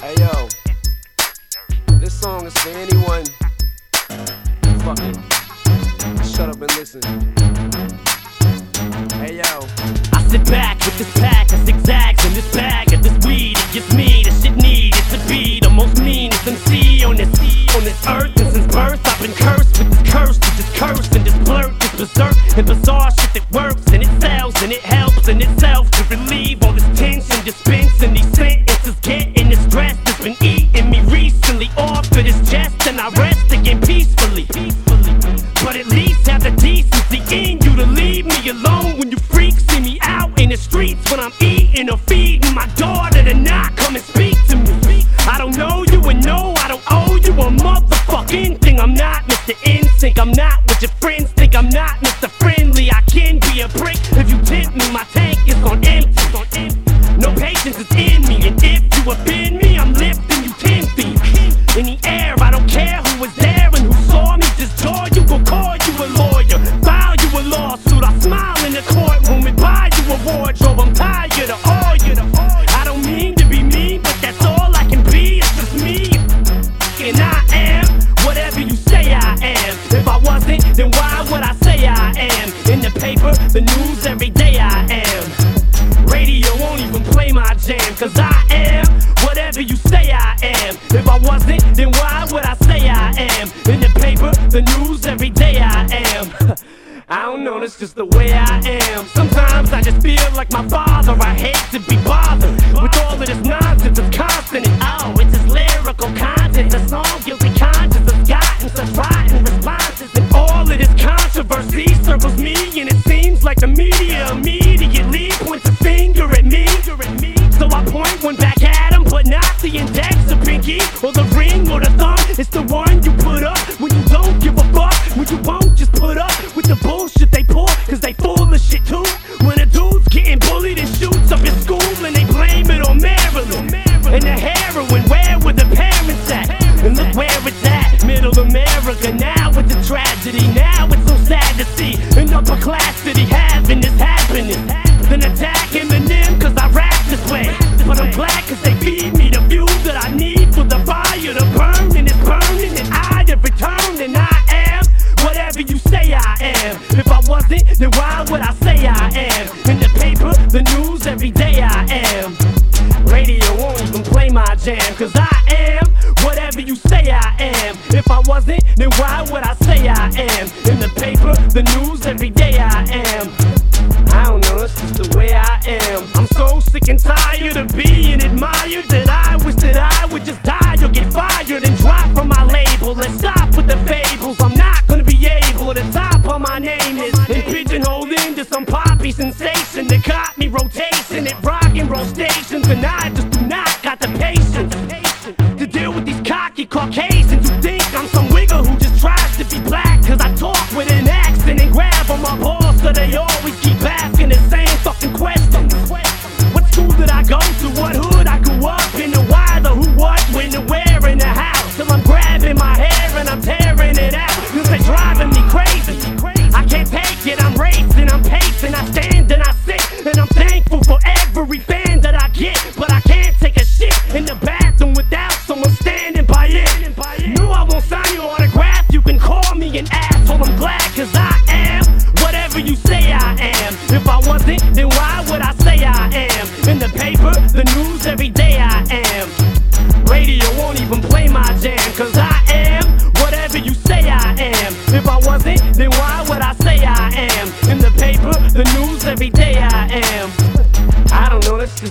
Hey yo, this song is for anyone. Fuck it. Shut up and listen. Hey yo. I sit back with this pack of zigzags in this bag of this weed. It gets me the shit needed to be the most meanest MC on this on this earth. And since birth, I've been cursed with this curse, with this curse and this blurt, this berserk and bizarre shit that works Eating or feeding my daughter to not come and speak to me. I don't know you and no, I don't owe you a motherfucking thing. I'm not Mr. 'N Sync, I'm not what your friends think. I'm not then why would I say I am? In the paper, the news, every day I am. Radio won't even play my jam, cause I am whatever you say I am. If I wasn't, then why would I say I am? In the paper, the news, every day I am. I don't know, that's just the way I am. Sometimes I just feel like my father. I hate to be bothered with all of this nonsense. It's constant and the media immediately points a finger at me. So I point one back at him, but not the index, the pinky, or the ring, or the thumb. It's the one you put up when you don't give a fuck, when you won't just put up with the bullshit they pull, cause they full of shit too. When a dude's getting bullied and shoots up in school, and they blame it on Marilyn. And the heroin, where were the parents at? And look where it's at, middle America. Jam, cause I am whatever you say I am. If I wasn't, then why would I say I am? In the paper, the news, every day I am. I don't know, that's just the way I am. I'm so sick and tired of being admired that I wish that I would just die or get fired and drop from my label. Let's stop with the fables. I'm not gonna be able to top on my name is and pigeonholed into some poppy sensation that caught me rotation at rock and roll stations, and I just these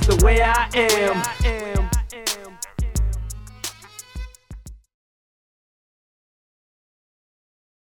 the way I am.